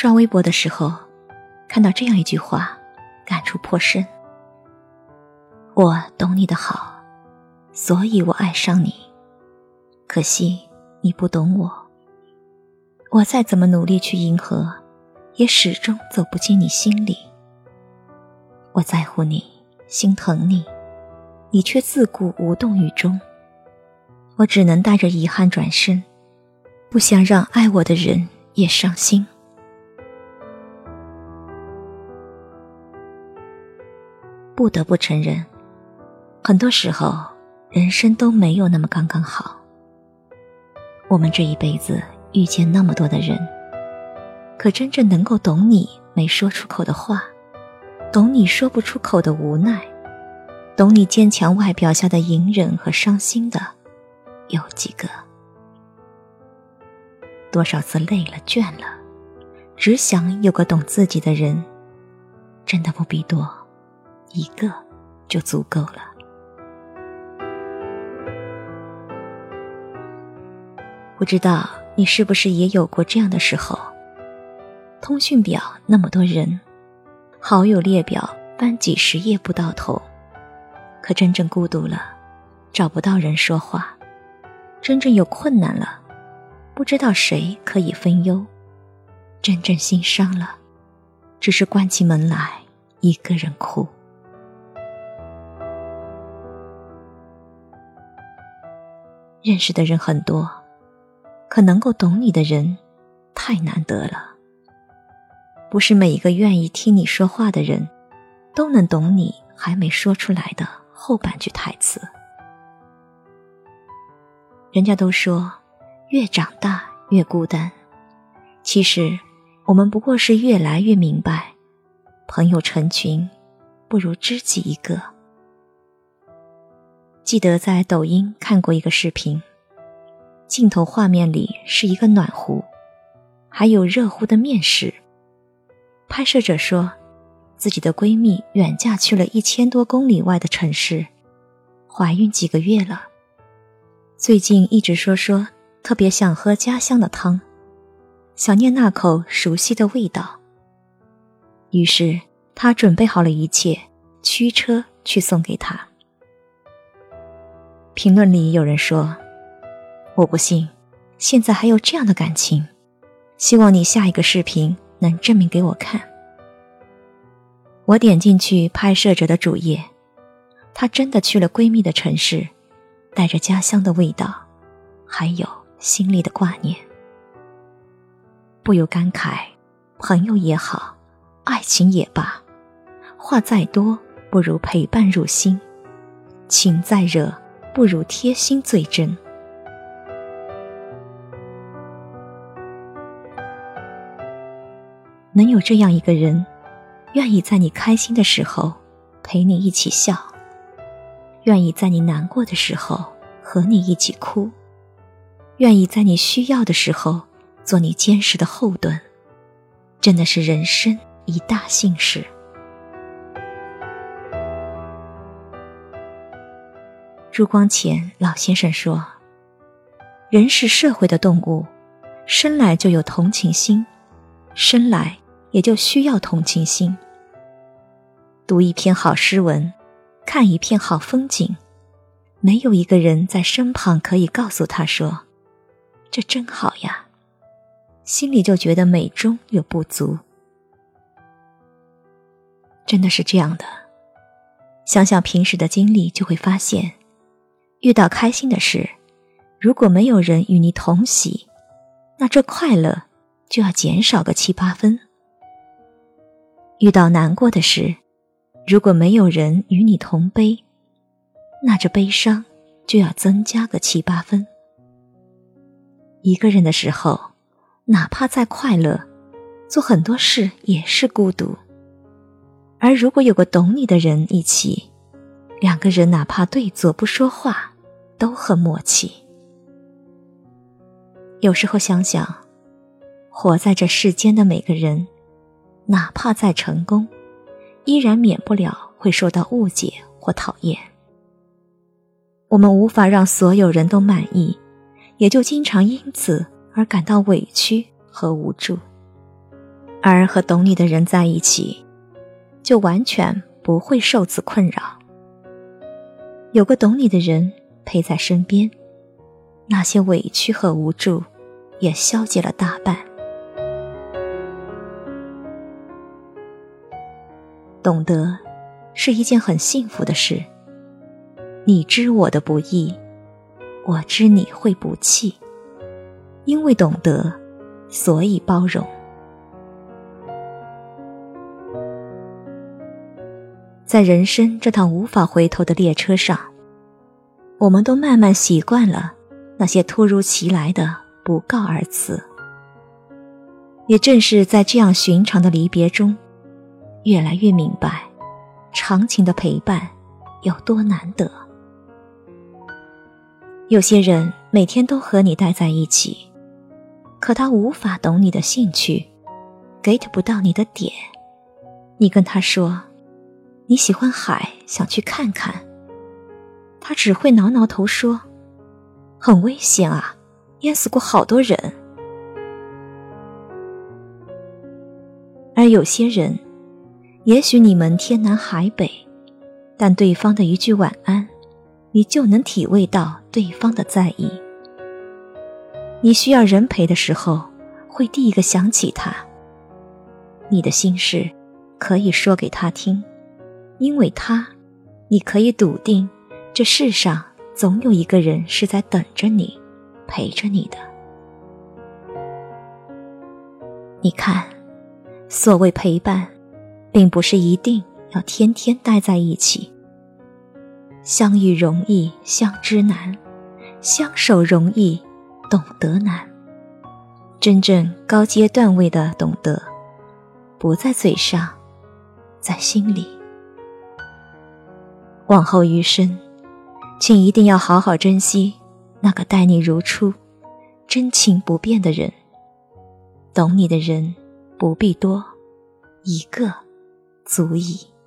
刷微博的时候，看到这样一句话，感触颇深。我懂你的好，所以我爱上你。可惜你不懂我，我再怎么努力去迎合，也始终走不进你心里。我在乎你，心疼你，你却自顾无动于衷。我只能带着遗憾转身，不想让爱我的人也伤心。不得不承认，很多时候人生都没有那么刚刚好。我们这一辈子遇见那么多的人，可真正能够懂你没说出口的话，懂你说不出口的无奈，懂你坚强外表下的隐忍和伤心的。有几个？多少次累了倦了，只想有个懂自己的人，真的不必多，一个就足够了。不知道你是不是也有过这样的时候？通讯表那么多人，好友列表翻几十页不到头，可真正孤独了，找不到人说话。真正有困难了，不知道谁可以分忧；真正心伤了，只是关起门来一个人哭。认识的人很多，可能够懂你的人太难得了。不是每一个愿意听你说话的人，都能懂你还没说出来的后半句台词。人家都说，越长大越孤单。其实，我们不过是越来越明白，朋友成群，不如知己一个。记得在抖音看过一个视频，镜头画面里是一个暖壶，还有热乎的面食。拍摄者说，自己的闺蜜远嫁去了一千多公里外的城市，怀孕几个月了。最近一直说说，特别想喝家乡的汤，想念那口熟悉的味道。于是他准备好了一切，驱车去送给他。评论里有人说：“我不信，现在还有这样的感情，希望你下一个视频能证明给我看。”我点进去拍摄者的主页，她真的去了闺蜜的城市。带着家乡的味道，还有心里的挂念，不由感慨：朋友也好，爱情也罢，话再多不如陪伴入心，情再热不如贴心最真。能有这样一个人，愿意在你开心的时候陪你一起笑。愿意在你难过的时候和你一起哭，愿意在你需要的时候做你坚实的后盾，真的是人生一大幸事。朱光潜老先生说：“人是社会的动物，生来就有同情心，生来也就需要同情心。读一篇好诗文。”看一片好风景，没有一个人在身旁可以告诉他说：“这真好呀。”心里就觉得美中有不足。真的是这样的，想想平时的经历，就会发现，遇到开心的事，如果没有人与你同喜，那这快乐就要减少个七八分；遇到难过的事，如果没有人与你同悲，那这悲伤就要增加个七八分。一个人的时候，哪怕再快乐，做很多事也是孤独。而如果有个懂你的人一起，两个人哪怕对坐不说话，都很默契。有时候想想，活在这世间的每个人，哪怕再成功。依然免不了会受到误解或讨厌。我们无法让所有人都满意，也就经常因此而感到委屈和无助。而和懂你的人在一起，就完全不会受此困扰。有个懂你的人陪在身边，那些委屈和无助也消解了大半。懂得是一件很幸福的事。你知我的不易，我知你会不弃。因为懂得，所以包容。在人生这趟无法回头的列车上，我们都慢慢习惯了那些突如其来的不告而辞。也正是在这样寻常的离别中，越来越明白，长情的陪伴有多难得。有些人每天都和你待在一起。可他无法懂你的兴趣，get 不到你的点。你跟他说你喜欢海，想去看看，他只会挠挠头说：“很危险啊，淹死过好多人。”而有些人，也许你们天南海北，但对方的一句晚安，你就能体味到对方的在意。你需要人陪的时候，会第一个想起他。你的心事可以说给他听，因为他，你可以笃定，这世上总有一个人是在等着你，陪着你的。你看，所谓陪伴，并不是一定要天天待在一起。相遇容易，相知难；相守容易。懂得难，真正高阶段位的懂得，不在嘴上，在心里。往后余生，请一定要好好珍惜那个待你如初、真情不变的人。懂你的人不必多，一个足矣。